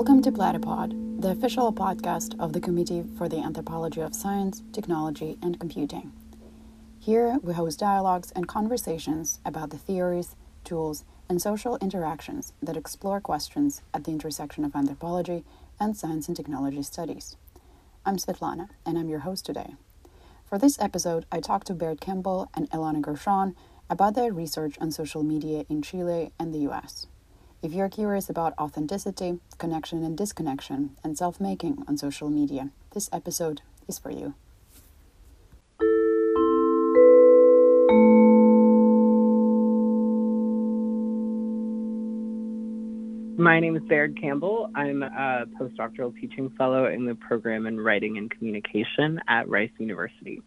Welcome to Platypod, the official podcast of the Committee for the Anthropology of Science, Technology, and Computing. Here, we host dialogues and conversations about the theories, tools, and social interactions that explore questions at the intersection of anthropology and science and technology studies. I'm Svetlana, and I'm your host today. For this episode, I talked to Baird Campbell and Ilana Gershon about their research on social media in Chile and the US. If you're curious about authenticity, connection and disconnection, and self making on social media, this episode is for you. My name is Baird Campbell. I'm a postdoctoral teaching fellow in the program in writing and communication at Rice University.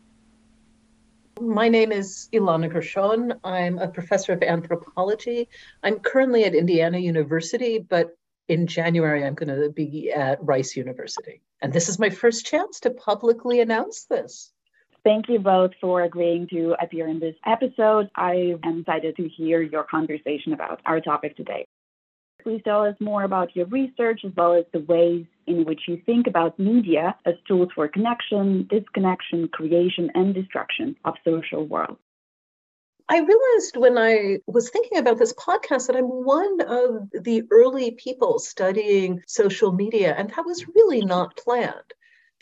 My name is Ilana Gershon. I'm a professor of anthropology. I'm currently at Indiana University, but in January I'm going to be at Rice University. And this is my first chance to publicly announce this. Thank you both for agreeing to appear in this episode. I am excited to hear your conversation about our topic today. Please tell us more about your research as well as the ways in which you think about media as tools for connection, disconnection, creation, and destruction of social world. I realized when I was thinking about this podcast that I'm one of the early people studying social media, and that was really not planned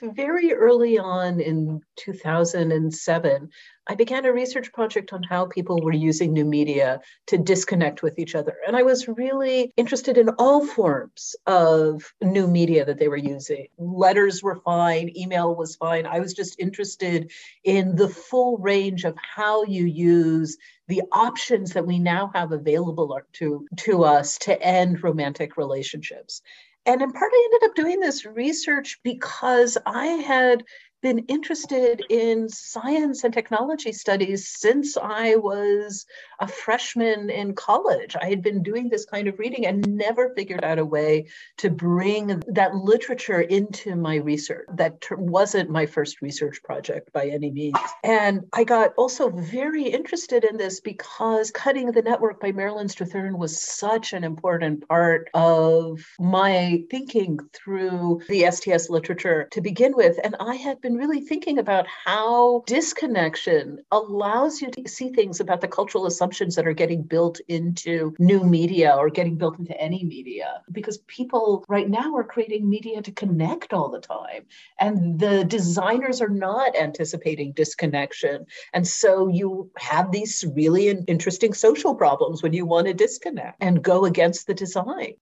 very early on in 2007, I began a research project on how people were using new media to disconnect with each other. And I was really interested in all forms of new media that they were using. Letters were fine, email was fine. I was just interested in the full range of how you use the options that we now have available to, to us to end romantic relationships. And in part, I ended up doing this research because I had been interested in science and technology studies since I was a freshman in college. I had been doing this kind of reading and never figured out a way to bring that literature into my research. That wasn't my first research project by any means. And I got also very interested in this because Cutting the Network by Marilyn Strathern was such an important part of my thinking through the STS literature to begin with. And I had been been really thinking about how disconnection allows you to see things about the cultural assumptions that are getting built into new media or getting built into any media. Because people right now are creating media to connect all the time. And the designers are not anticipating disconnection. And so you have these really interesting social problems when you want to disconnect and go against the design.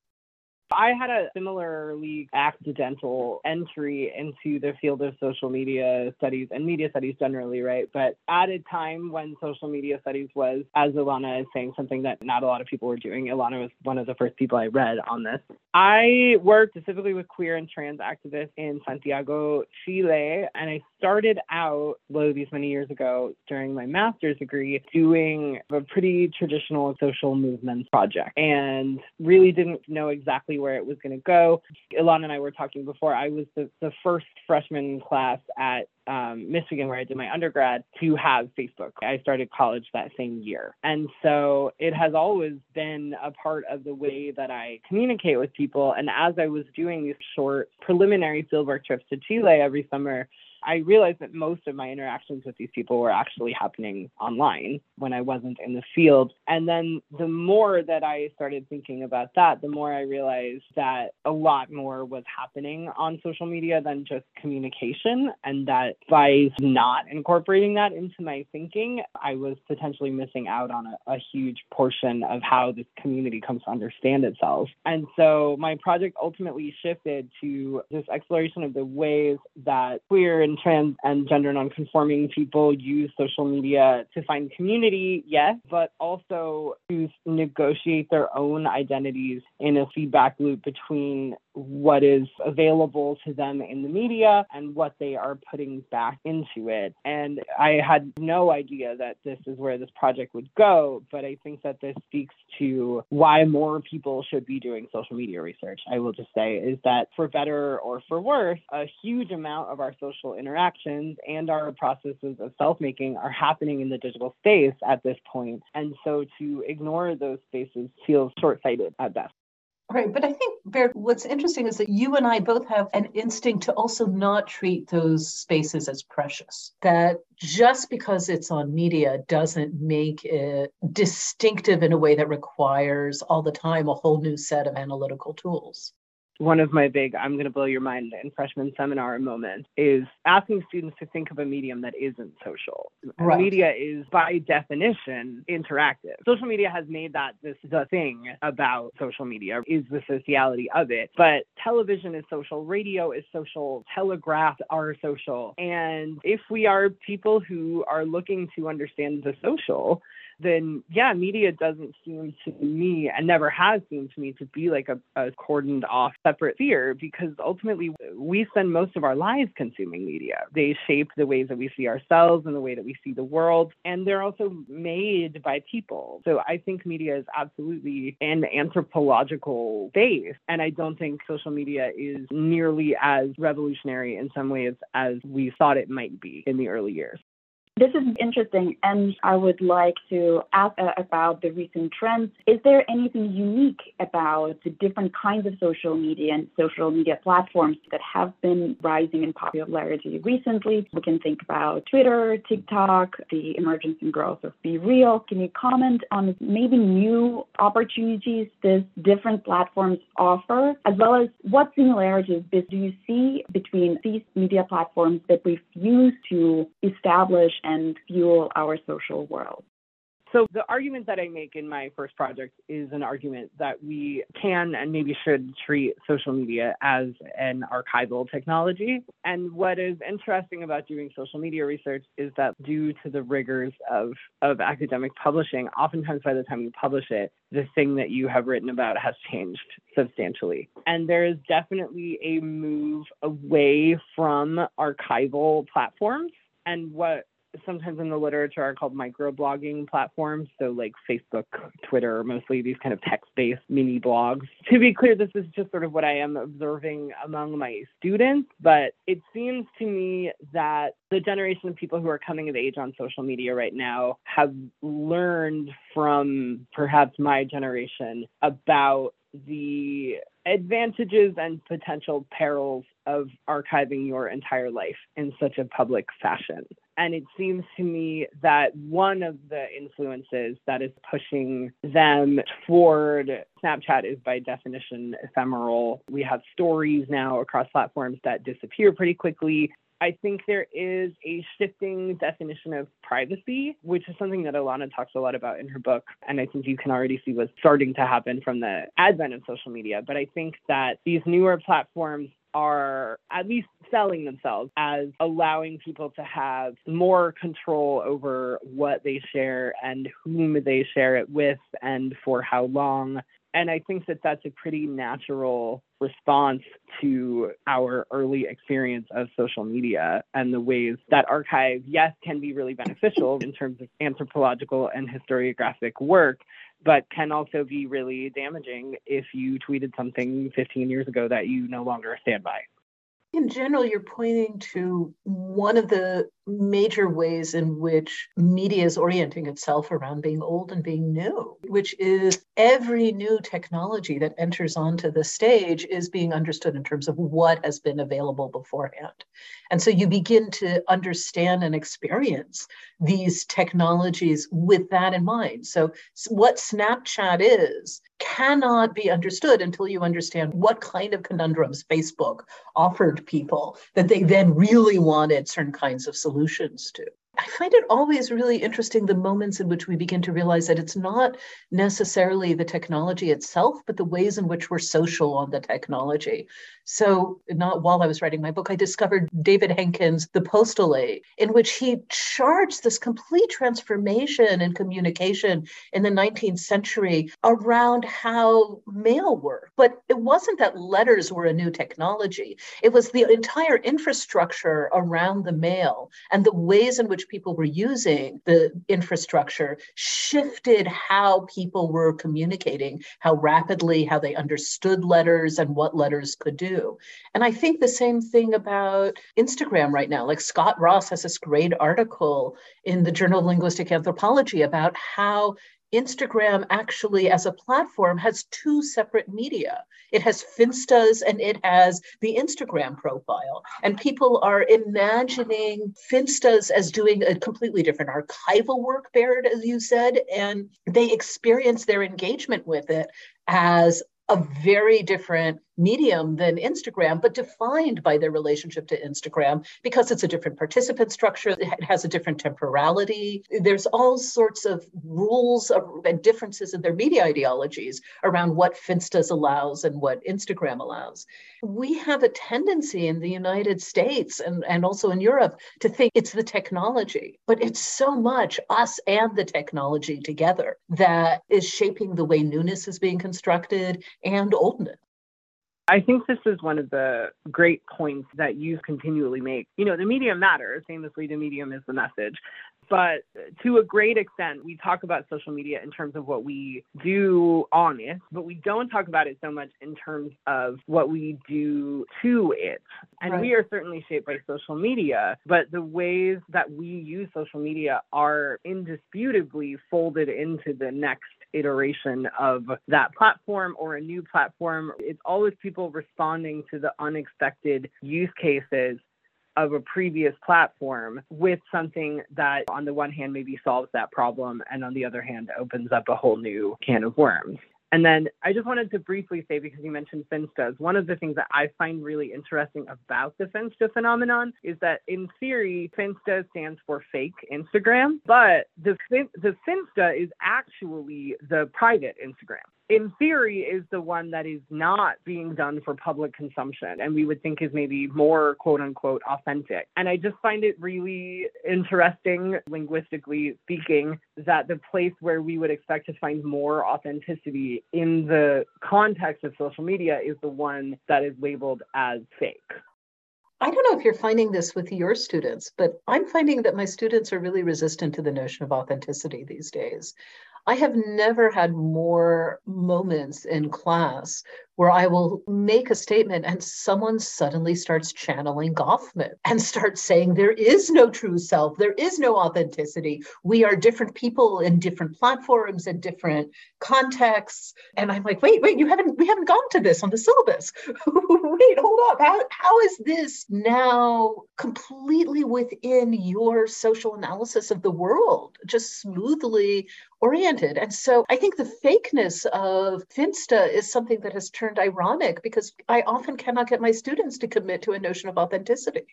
I had a similarly accidental entry into the field of social media studies and media studies generally, right? But at a time when social media studies was, as Ilana is saying, something that not a lot of people were doing. Ilana was one of the first people I read on this. I worked specifically with queer and trans activists in Santiago, Chile, and I started out, lo, these many years ago during my master's degree, doing a pretty traditional social movements project and really didn't know exactly where it was going to go. Ilana and I were talking before. I was the, the first freshman class at um, Michigan, where I did my undergrad, to have Facebook. I started college that same year. And so it has always been a part of the way that I communicate with people. And as I was doing these short preliminary fieldwork trips to Chile every summer, I realized that most of my interactions with these people were actually happening online when I wasn't in the field. And then the more that I started thinking about that, the more I realized that a lot more was happening on social media than just communication. And that by not incorporating that into my thinking, I was potentially missing out on a, a huge portion of how this community comes to understand itself. And so my project ultimately shifted to this exploration of the ways that queer and trans and gender nonconforming people use social media to find community, yes, but also to negotiate their own identities in a feedback loop between what is available to them in the media and what they are putting back into it. And I had no idea that this is where this project would go, but I think that this speaks to why more people should be doing social media research. I will just say is that for better or for worse, a huge amount of our social interactions and our processes of self making are happening in the digital space at this point. And so to ignore those spaces feels short sighted at best. Right. But I think, Baird, what's interesting is that you and I both have an instinct to also not treat those spaces as precious. That just because it's on media doesn't make it distinctive in a way that requires all the time a whole new set of analytical tools one of my big I'm going to blow your mind in freshman seminar moment is asking students to think of a medium that isn't social. Right. Media is by definition interactive. Social media has made that this the thing about social media is the sociality of it. But television is social, radio is social, telegraphs are social. And if we are people who are looking to understand the social, then yeah, media doesn't seem to me and never has seemed to me to be like a, a cordoned off separate sphere because ultimately we spend most of our lives consuming media. They shape the ways that we see ourselves and the way that we see the world, and they're also made by people. So I think media is absolutely an anthropological base, and I don't think social media is nearly as revolutionary in some ways as we thought it might be in the early years. This is interesting, and I would like to ask uh, about the recent trends. Is there anything unique about the different kinds of social media and social media platforms that have been rising in popularity recently? We can think about Twitter, TikTok, the emergence and growth of BeReal. Can you comment on maybe new opportunities these different platforms offer, as well as what similarities do you see between these media platforms that we've used to establish and fuel our social world. So, the argument that I make in my first project is an argument that we can and maybe should treat social media as an archival technology. And what is interesting about doing social media research is that, due to the rigors of, of academic publishing, oftentimes by the time you publish it, the thing that you have written about has changed substantially. And there is definitely a move away from archival platforms. And what sometimes in the literature are called microblogging platforms. So, like Facebook, Twitter, mostly these kind of text based mini blogs. To be clear, this is just sort of what I am observing among my students, but it seems to me that the generation of people who are coming of age on social media right now have learned from perhaps my generation about the advantages and potential perils of archiving your entire life in such a public fashion. And it seems to me that one of the influences that is pushing them toward Snapchat is by definition ephemeral. We have stories now across platforms that disappear pretty quickly. I think there is a shifting definition of privacy, which is something that Ilana talks a lot about in her book. And I think you can already see what's starting to happen from the advent of social media. But I think that these newer platforms are at least selling themselves as allowing people to have more control over what they share and whom they share it with and for how long. And I think that that's a pretty natural response to our early experience of social media and the ways that archive, yes, can be really beneficial in terms of anthropological and historiographic work, but can also be really damaging if you tweeted something 15 years ago that you no longer stand by. In general, you're pointing to one of the major ways in which media is orienting itself around being old and being new, which is every new technology that enters onto the stage is being understood in terms of what has been available beforehand. And so you begin to understand and experience these technologies with that in mind. So, what Snapchat is cannot be understood until you understand what kind of conundrums Facebook offered people that they then really wanted certain kinds of solutions to. I find it always really interesting the moments in which we begin to realize that it's not necessarily the technology itself, but the ways in which we're social on the technology. So, not while I was writing my book, I discovered David Henkin's The Postal Age, in which he charged this complete transformation in communication in the 19th century around how mail worked. But it wasn't that letters were a new technology, it was the entire infrastructure around the mail and the ways in which people were using the infrastructure shifted how people were communicating, how rapidly, how they understood letters and what letters could do. And I think the same thing about Instagram right now. Like Scott Ross has this great article in the Journal of Linguistic Anthropology about how Instagram actually, as a platform, has two separate media. It has Finstas and it has the Instagram profile. And people are imagining Finstas as doing a completely different archival work, Baird, as you said, and they experience their engagement with it as a very different medium than Instagram, but defined by their relationship to Instagram because it's a different participant structure. It has a different temporality. There's all sorts of rules and differences in their media ideologies around what Finstas allows and what Instagram allows. We have a tendency in the United States and, and also in Europe to think it's the technology, but it's so much us and the technology together that is shaping the way newness is being constructed and oldness. I think this is one of the great points that you continually make. You know, the medium matters. Famously, the medium is the message. But to a great extent, we talk about social media in terms of what we do on it, but we don't talk about it so much in terms of what we do to it. And right. we are certainly shaped by social media, but the ways that we use social media are indisputably folded into the next iteration of that platform or a new platform. It's always people responding to the unexpected use cases of a previous platform with something that, on the one hand, maybe solves that problem, and on the other hand, opens up a whole new can of worms. And then I just wanted to briefly say, because you mentioned Finstas, one of the things that I find really interesting about the Finsta phenomenon is that in theory, Finsta stands for fake Instagram, but the, the Finsta is actually the private Instagram in theory is the one that is not being done for public consumption and we would think is maybe more quote unquote authentic. And I just find it really interesting, linguistically speaking, that the place where we would expect to find more authenticity in the context of social media is the one that is labeled as fake. I don't know if you're finding this with your students, but I'm finding that my students are really resistant to the notion of authenticity these days. I have never had more moments in class where I will make a statement and someone suddenly starts channeling Goffman and starts saying there is no true self, there is no authenticity. We are different people in different platforms and different contexts. And I'm like, wait, wait, you haven't we haven't gone to this on the syllabus. wait, hold up. How, how is this now completely within your social analysis of the world, just smoothly oriented? And so I think the fakeness of Finsta is something that has turned ironic because I often cannot get my students to commit to a notion of authenticity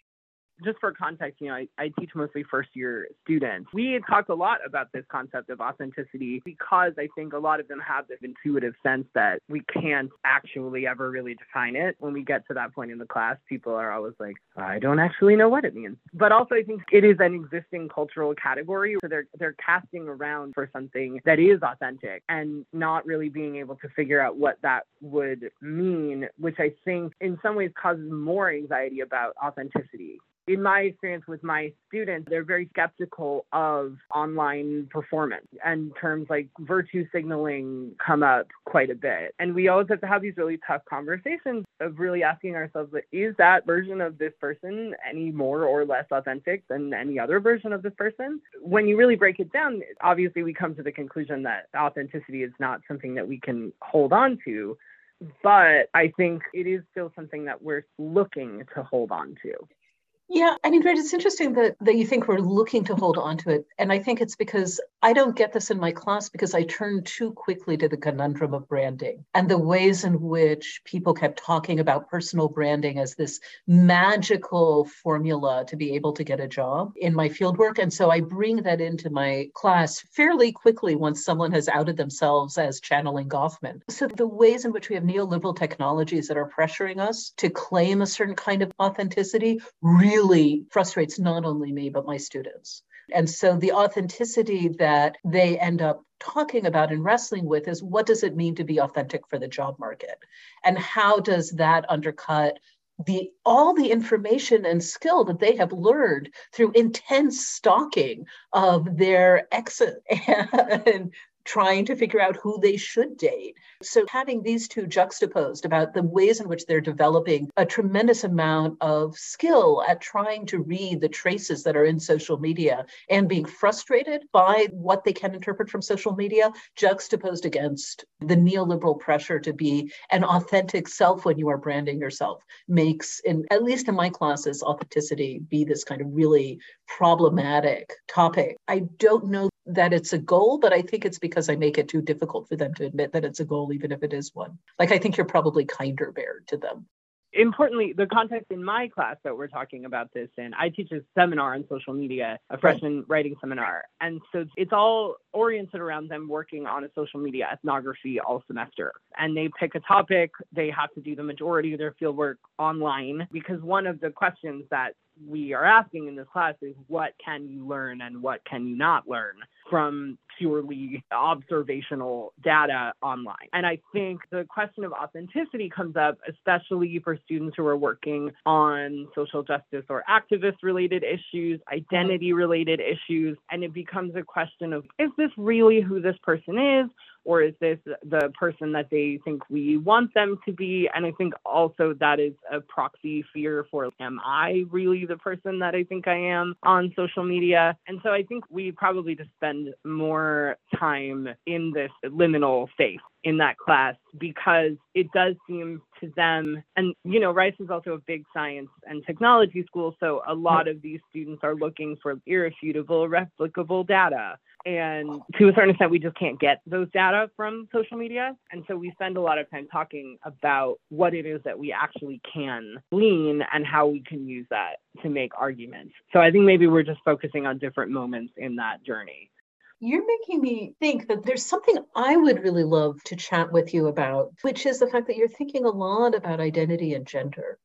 just for context, you know, I, I, teach mostly first year students. We talk a lot about this concept of authenticity because I think a lot of them have this intuitive sense that we can't actually ever really define it. When we get to that point in the class, people are always like, I don't actually know what it means. But also I think it is an existing cultural category. So they're they're casting around for something that is authentic and not really being able to figure out what that would mean, which I think in some ways causes more anxiety about authenticity in my experience with my students, they're very skeptical of online performance and terms like virtue signaling come up quite a bit. And we always have to have these really tough conversations of really asking ourselves, is that version of this person any more or less authentic than any other version of this person? When you really break it down, obviously we come to the conclusion that authenticity is not something that we can hold on to. But I think it is still something that we're looking to hold on to. Yeah, I mean, it's interesting that, that you think we're looking to hold on to it. And I think it's because I don't get this in my class because I turn too quickly to the conundrum of branding and the ways in which people kept talking about personal branding as this magical formula to be able to get a job in my fieldwork. And so I bring that into my class fairly quickly once someone has outed themselves as channeling Goffman. So the ways in which we have neoliberal technologies that are pressuring us to claim a certain kind of authenticity really really frustrates not only me, but my students. And so the authenticity that they end up talking about and wrestling with is what does it mean to be authentic for the job market? And how does that undercut the all the information and skill that they have learned through intense stalking of their exit and trying to figure out who they should date. So having these two juxtaposed about the ways in which they're developing a tremendous amount of skill at trying to read the traces that are in social media and being frustrated by what they can interpret from social media, juxtaposed against the neoliberal pressure to be an authentic self when you are branding yourself makes in at least in my classes authenticity be this kind of really problematic topic. I don't know that it's a goal, but I think it's because I make it too difficult for them to admit that it's a goal, even if it is one. Like, I think you're probably kinder, Baird, to them importantly, the context in my class that we're talking about this in, I teach a seminar on social media, a freshman right. writing seminar. And so it's all oriented around them working on a social media ethnography all semester. And they pick a topic, they have to do the majority of their fieldwork online because one of the questions that we are asking in this class is what can you learn and what can you not learn from purely observational data online. And I think the question of authenticity comes up, especially for students who are working on social justice or activist related issues, identity related issues. And it becomes a question of is this really who this person is? Or is this the person that they think we want them to be? And I think also that is a proxy fear for am I really the person that I think I am on social media? And so I think we probably just spend more time in this liminal space in that class because it does seem to them and you know rice is also a big science and technology school so a lot of these students are looking for irrefutable replicable data and to a certain extent, we just can't get those data from social media. And so we spend a lot of time talking about what it is that we actually can glean and how we can use that to make arguments. So I think maybe we're just focusing on different moments in that journey. You're making me think that there's something I would really love to chat with you about, which is the fact that you're thinking a lot about identity and gender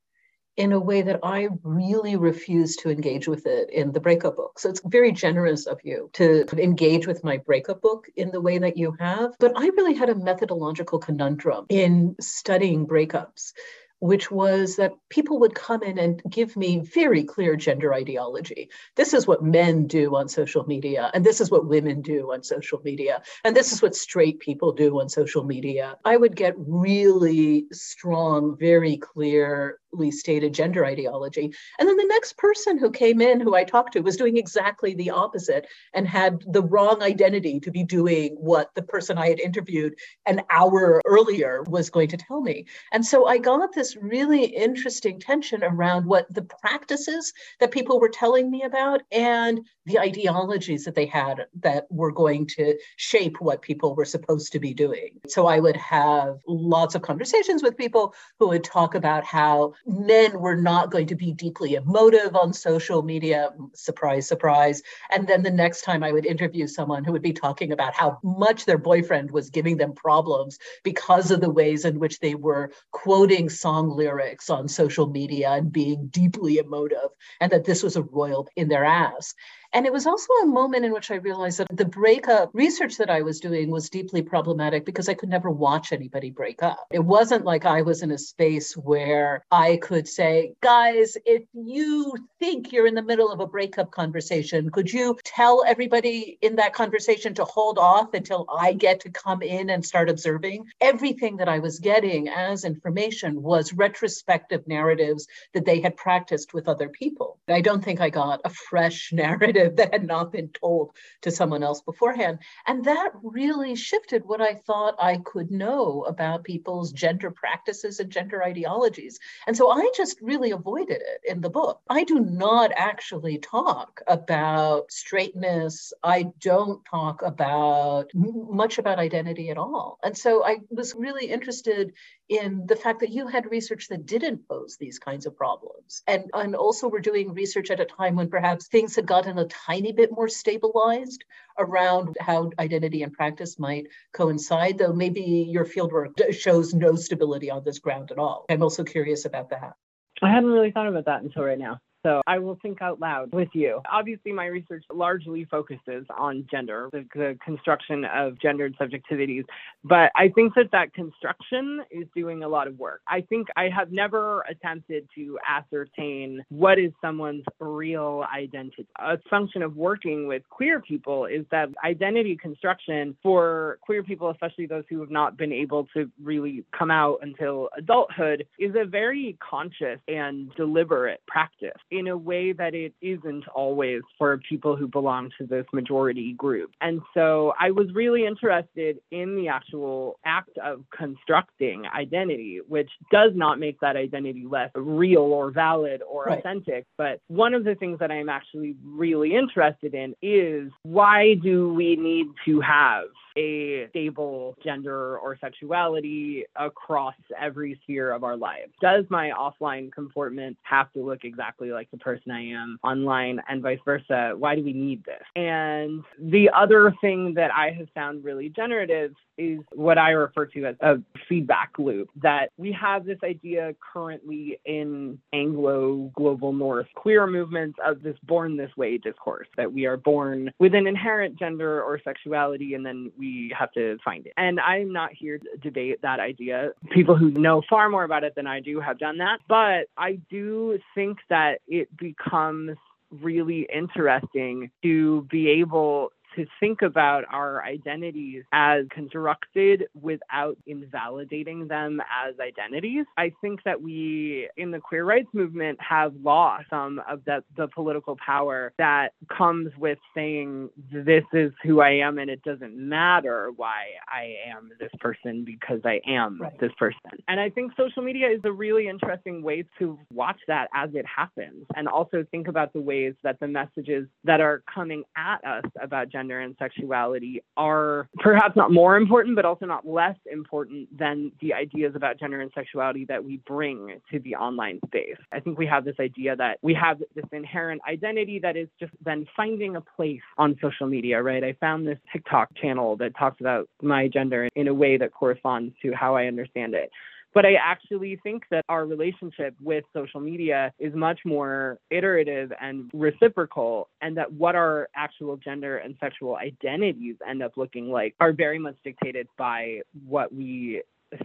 in a way that I really refuse to engage with it in the breakup book. So it's very generous of you to engage with my breakup book in the way that you have. But I really had a methodological conundrum in studying breakups which was that people would come in and give me very clear gender ideology. This is what men do on social media, and this is what women do on social media, and this is what straight people do on social media. I would get really strong, very clear stated gender ideology. And then the next person who came in who I talked to was doing exactly the opposite and had the wrong identity to be doing what the person I had interviewed an hour earlier was going to tell me. And so I got this really interesting tension around what the practices that people were telling me about and the ideologies that they had that were going to shape what people were supposed to be doing. So I would have lots of conversations with people who would talk about how men were not going to be deeply emotive on social media. Surprise, surprise. And then the next time I would interview someone who would be talking about how much their boyfriend was giving them problems because of the ways in which they were quoting song lyrics on social media and being deeply emotive, and that this was a royal in their ass. And it was also a moment in which I realized that the breakup research that I was doing was deeply problematic because I could never watch anybody break up. It wasn't like I was in a space where I could say, guys, if you think you're in the middle of a breakup conversation, could you tell everybody in that conversation to hold off until I get to come in and start observing? Everything that I was getting as information was retrospective narratives that they had practiced with other people. I don't think I got a fresh narrative narrative that had not been told to someone else beforehand. And that really shifted what I thought I could know about people's gender practices and gender ideologies. And so I just really avoided it in the book. I do not actually talk about straightness. I don't talk about much about identity at all. And so I was really interested in the fact that you had research that didn't pose these kinds of problems. And, and also we're doing research at a time when perhaps things had gotten a tiny bit more stabilized around how identity and practice might coincide, though maybe your fieldwork shows no stability on this ground at all. I'm also curious about that. I hadn't really thought about that until right now. So I will think out loud with you. Obviously, my research largely focuses on gender, the, the construction of gendered subjectivities, but I think that that construction is doing a lot of work. I think I have never attempted to ascertain what is someone's real identity. A function of working with queer people is that identity construction for queer people, especially those who have not been able to really come out until adulthood, is a very conscious and deliberate practice in a way that it isn't always for people who belong to this majority group. And so I was really interested in the actual act of constructing identity, which does not make that identity less real or valid or right. authentic. But one of the things that I'm actually really interested in is why do we need to have a stable gender or sexuality across every sphere of our lives? Does my offline comportment have to look exactly like the person I am online and vice versa? Why do we need this? And the other thing that I have found really generative is what I refer to as a feedback loop that we have this idea currently in Anglo global North queer movements of this born this way discourse that we are born with an inherent gender or sexuality and then we have to find it. And I'm not here to debate that idea. People who know far more about it than I do have done that. But I do think that it becomes really interesting to be able to think about our identities as constructed without invalidating them as identities. I think that we in the queer rights movement have lost some of the, the political power that comes with saying this is who I am and it doesn't matter why I am this person because I am right. this person. And I think social media is a really interesting way to watch that as it happens and also think about the ways that the messages that are coming at us about gender gender and sexuality are perhaps not more important, but also not less important than the ideas about gender and sexuality that we bring to the online space. I think we have this idea that we have this inherent identity that is just then finding a place on social media, right? I found this TikTok channel that talks about my gender in a way that corresponds to how I understand it. But I actually think that our relationship with social media is much more iterative and reciprocal, and that what our actual gender and sexual identities end up looking like are very much dictated by what we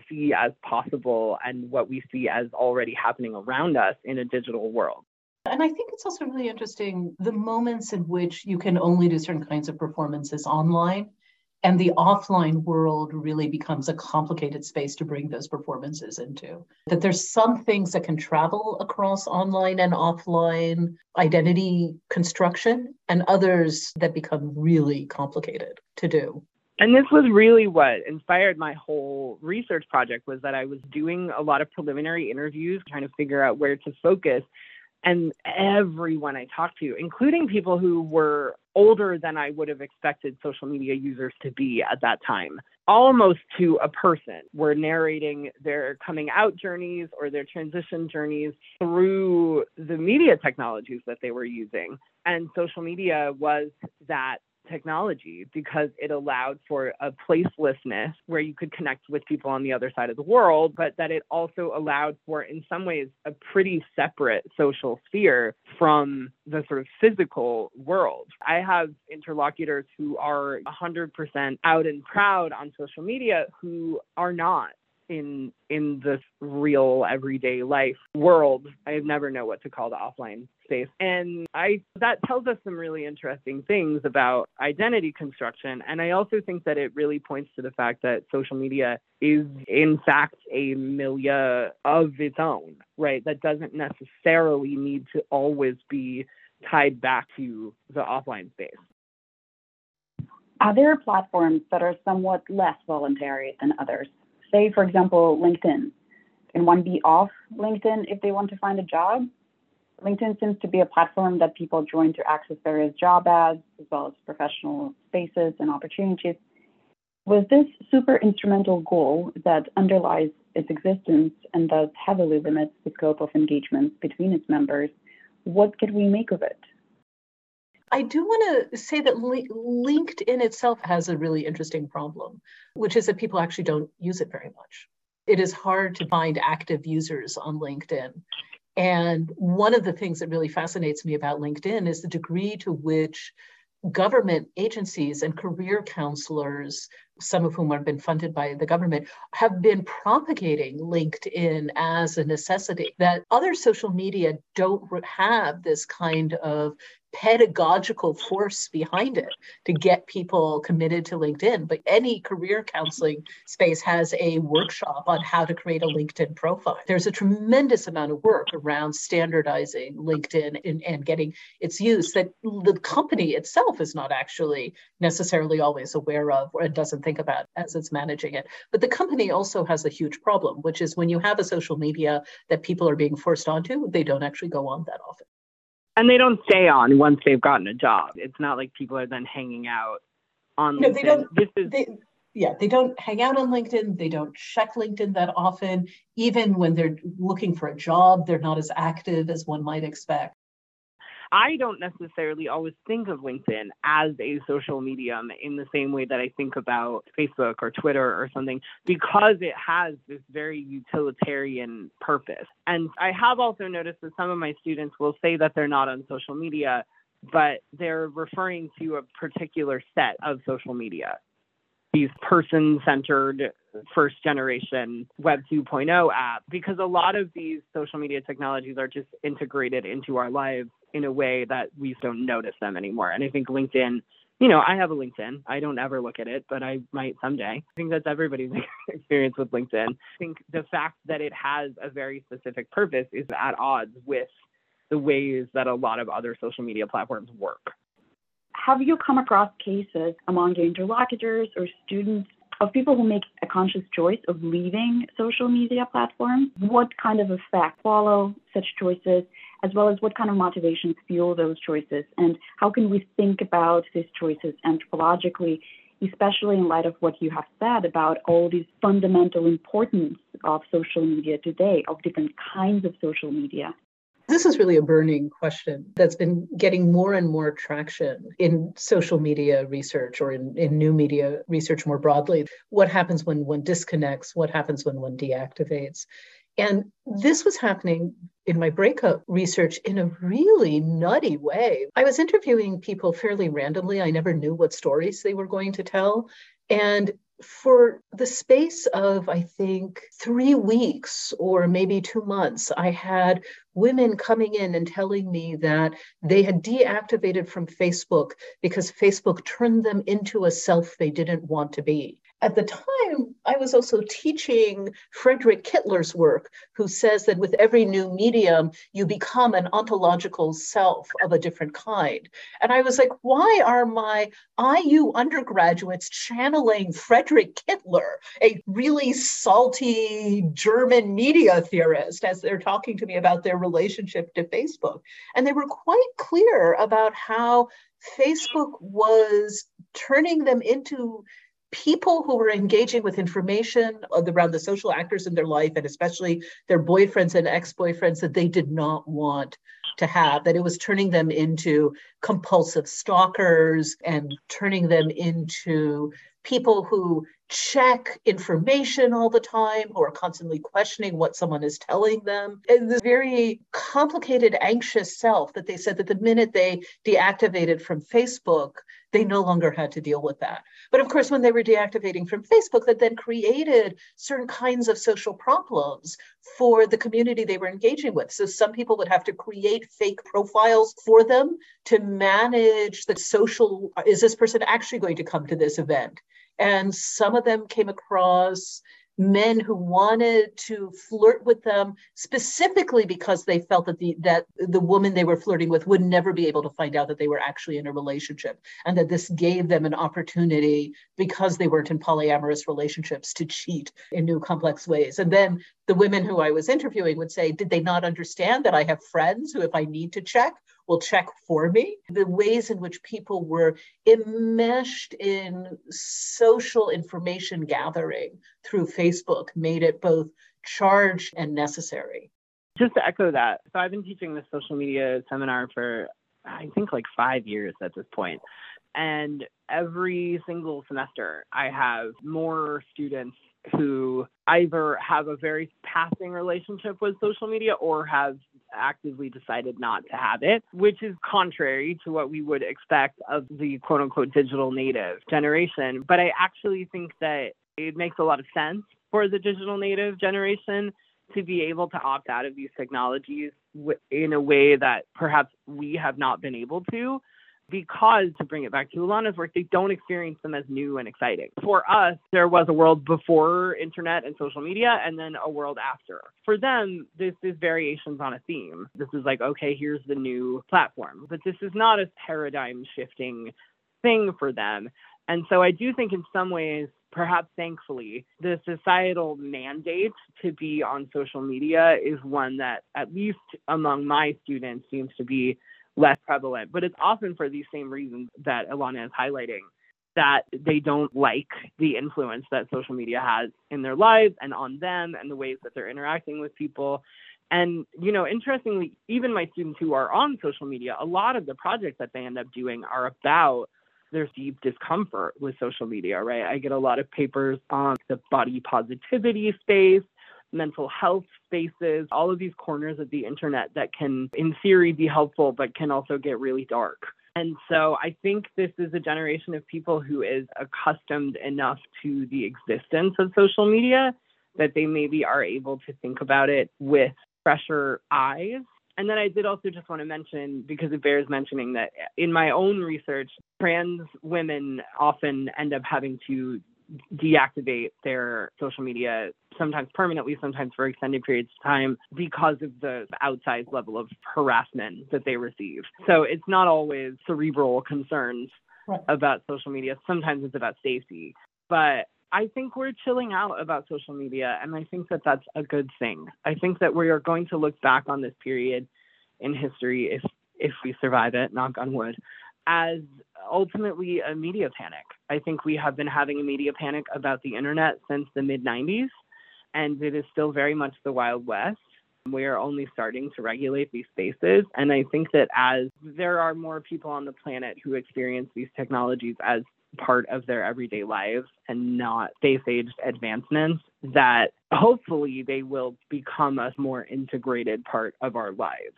see as possible and what we see as already happening around us in a digital world. And I think it's also really interesting the moments in which you can only do certain kinds of performances online and the offline world really becomes a complicated space to bring those performances into. That there's some things that can travel across online and offline identity construction and others that become really complicated to do. And this was really what inspired my whole research project was that i was doing a lot of preliminary interviews trying to figure out where to focus and everyone I talked to, including people who were older than I would have expected social media users to be at that time, almost to a person, were narrating their coming out journeys or their transition journeys through the media technologies that they were using. And social media was that technology because it allowed for a placelessness where you could connect with people on the other side of the world, but that it also allowed for, in some ways, a pretty separate social sphere from the sort of physical world. I have interlocutors who are 100% out and proud on social media who are not in in this real everyday life world i never know what to call the offline space and i that tells us some really interesting things about identity construction. And i also think that it really points to the fact that social media is in fact a milieu of its own right? That doesn't necessarily need to always be tied back to the offline space. Are there platforms that are somewhat less voluntary than others? Say, for example, LinkedIn. Can one be off LinkedIn if they want to find a job? LinkedIn seems to be a platform that people join to access various job ads as well as professional spaces and opportunities. With this super instrumental goal that underlies its existence and thus heavily limits the scope of engagement between its members, what can we make of it? I do want to say that LinkedIn itself has a really interesting problem, which is that people actually don't use it very much. It is hard to find active users on LinkedIn. And one of the things that really fascinates me about LinkedIn is the degree to which government agencies and career counselors, some of whom have been funded by the government, have been propagating LinkedIn as a necessity. That other social media don't have this kind of pedagogical force behind it to get people committed to LinkedIn. But any career counseling space has a workshop on how to create a LinkedIn profile. There's a tremendous amount of work around standardizing LinkedIn and, and getting its use that the company itself is not actually necessarily always aware of or doesn't think about as it's managing it. But the company also has a huge problem, which is when you have a social media that people are being forced onto, they don't actually go on that often and they don't stay on once they've gotten a job. It's not like people are then hanging out on no, LinkedIn. They don't, this is they, yeah, they don't hang out on LinkedIn. They don't check LinkedIn that often. Even when they're looking for a job, they're not as active as one might expect. I don't necessarily always think of LinkedIn as a social medium in the same way that I think about Facebook or Twitter or something because it has this very utilitarian purpose. And I have also noticed that some of my students will say that they're not on social media, but they're referring to a particular set of social media these person centered first generation Web 2.0 apps because a lot of these social media technologies are just integrated into our lives in a way that we don't notice them anymore. And I think LinkedIn, you know, I have a LinkedIn. I don't ever look at it, but I might someday. I think that's everybody's experience with LinkedIn. I think the fact that it has a very specific purpose is at odds with the ways that a lot of other social media platforms work. Have you come across cases among your interlocutors or students of people who make a conscious choice of leaving social media platforms? What kind of effect follow such choices, as well as what kind of motivations fuel those choices? And how can we think about these choices anthropologically, especially in light of what you have said about all these fundamental importance of social media today, of different kinds of social media? This is really a burning question that's been getting more and more traction in social media research or in, in new media research more broadly. What happens when one disconnects? What happens when one deactivates? And this was happening in my breakup research in a really nutty way. I was interviewing people fairly randomly. I never knew what stories they were going to tell. And for the space of, I think, three weeks or maybe two months, I had women coming in and telling me that they had deactivated from Facebook because Facebook turned them into a self they didn't want to be. At the time, I was also teaching Frederick Kittler's work, who says that with every new medium, you become an ontological self of a different kind. And I was like, why are my IU undergraduates channeling Frederick Kittler, a really salty German media theorist, as they're talking to me about their relationship to Facebook? And they were quite clear about how Facebook was turning them into people who were engaging with information around the social actors in their life and especially their boyfriends and ex-boyfriends that they did not want to have that it was turning them into compulsive stalkers and turning them into people who check information all the time, or constantly questioning what someone is telling them. And this very complicated, anxious self that they said that the minute they deactivated from Facebook, they no longer had to deal with that. But of course, when they were deactivating from Facebook, that then created certain kinds of social problems for the community they were engaging with. So some people would have to create fake profiles for them to manage the social is this person actually going to come to this event? And some of them came across men who wanted to flirt with them specifically because they felt that the that the woman they were flirting with would never be able to find out that they were actually in a relationship and that this gave them an opportunity because they weren't in polyamorous relationships to cheat in new complex ways. And then the women who I was interviewing would say did they not understand that I have friends who if I need to check will check for me. The ways in which people were enmeshed in social information gathering through Facebook made it both charged and necessary. Just to echo that, so I've been teaching this social media seminar for I think like five years at this point. And every single semester, I have more students who either have a very passing relationship with social media or have actively decided not to have it, which is contrary to what we would expect of the quote unquote digital native generation. But I actually think that it makes a lot of sense for the digital native generation to be able to opt out of these technologies in a way that perhaps we have not been able to because to bring it back to Ilana's work, they don't experience them as new and exciting. For us, there was a world before internet and social media and then a world after. For them, this is variations on a theme. This is like, okay, here's the new platform. But this is not a paradigm shifting thing for them. And so I do think in some ways, perhaps thankfully, the societal mandate to be on social media is one that, at least among my students, seems to be less prevalent. But it's often for these same reasons that Ilana is highlighting that they don't like the influence that social media has in their lives and on them and the ways that they're interacting with people. And, you know, interestingly, even my students who are on social media, a lot of the projects that they end up doing are about their deep discomfort with social media, right? I get a lot of papers on the body positivity space, mental health spaces, all of these corners of the internet that can, in theory, be helpful, but can also get really dark. And so I think this is a generation of people who is accustomed enough to the existence of social media that they maybe are able to think about it with fresher eyes. And then I did also just want to mention, because it bears mentioning, that in my own research, trans women often end up having to deactivate their social media sometimes permanently, sometimes for extended periods of time because of the outsized level of harassment that they receive. So it's not always cerebral concerns right. about social media. Sometimes it's about safety. But I think we're chilling out about social media, and I think that that's a good thing. I think that we are going to look back on this period in history if if we survive it, knock on wood, as ultimately a media panic. I think we have been having a media panic about the internet since the mid 90s, and it is still very much the Wild West. We are only starting to regulate these spaces. And I think that as there are more people on the planet who experience these technologies as part of their everyday lives and not space aged advancements, that hopefully they will become a more integrated part of our lives.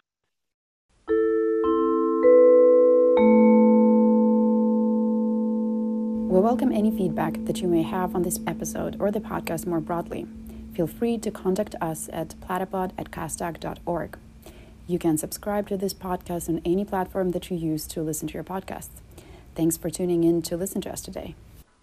We welcome any feedback that you may have on this episode or the podcast more broadly. Feel free to contact us at platypod at castac.org. You can subscribe to this podcast on any platform that you use to listen to your podcasts. Thanks for tuning in to listen to us today.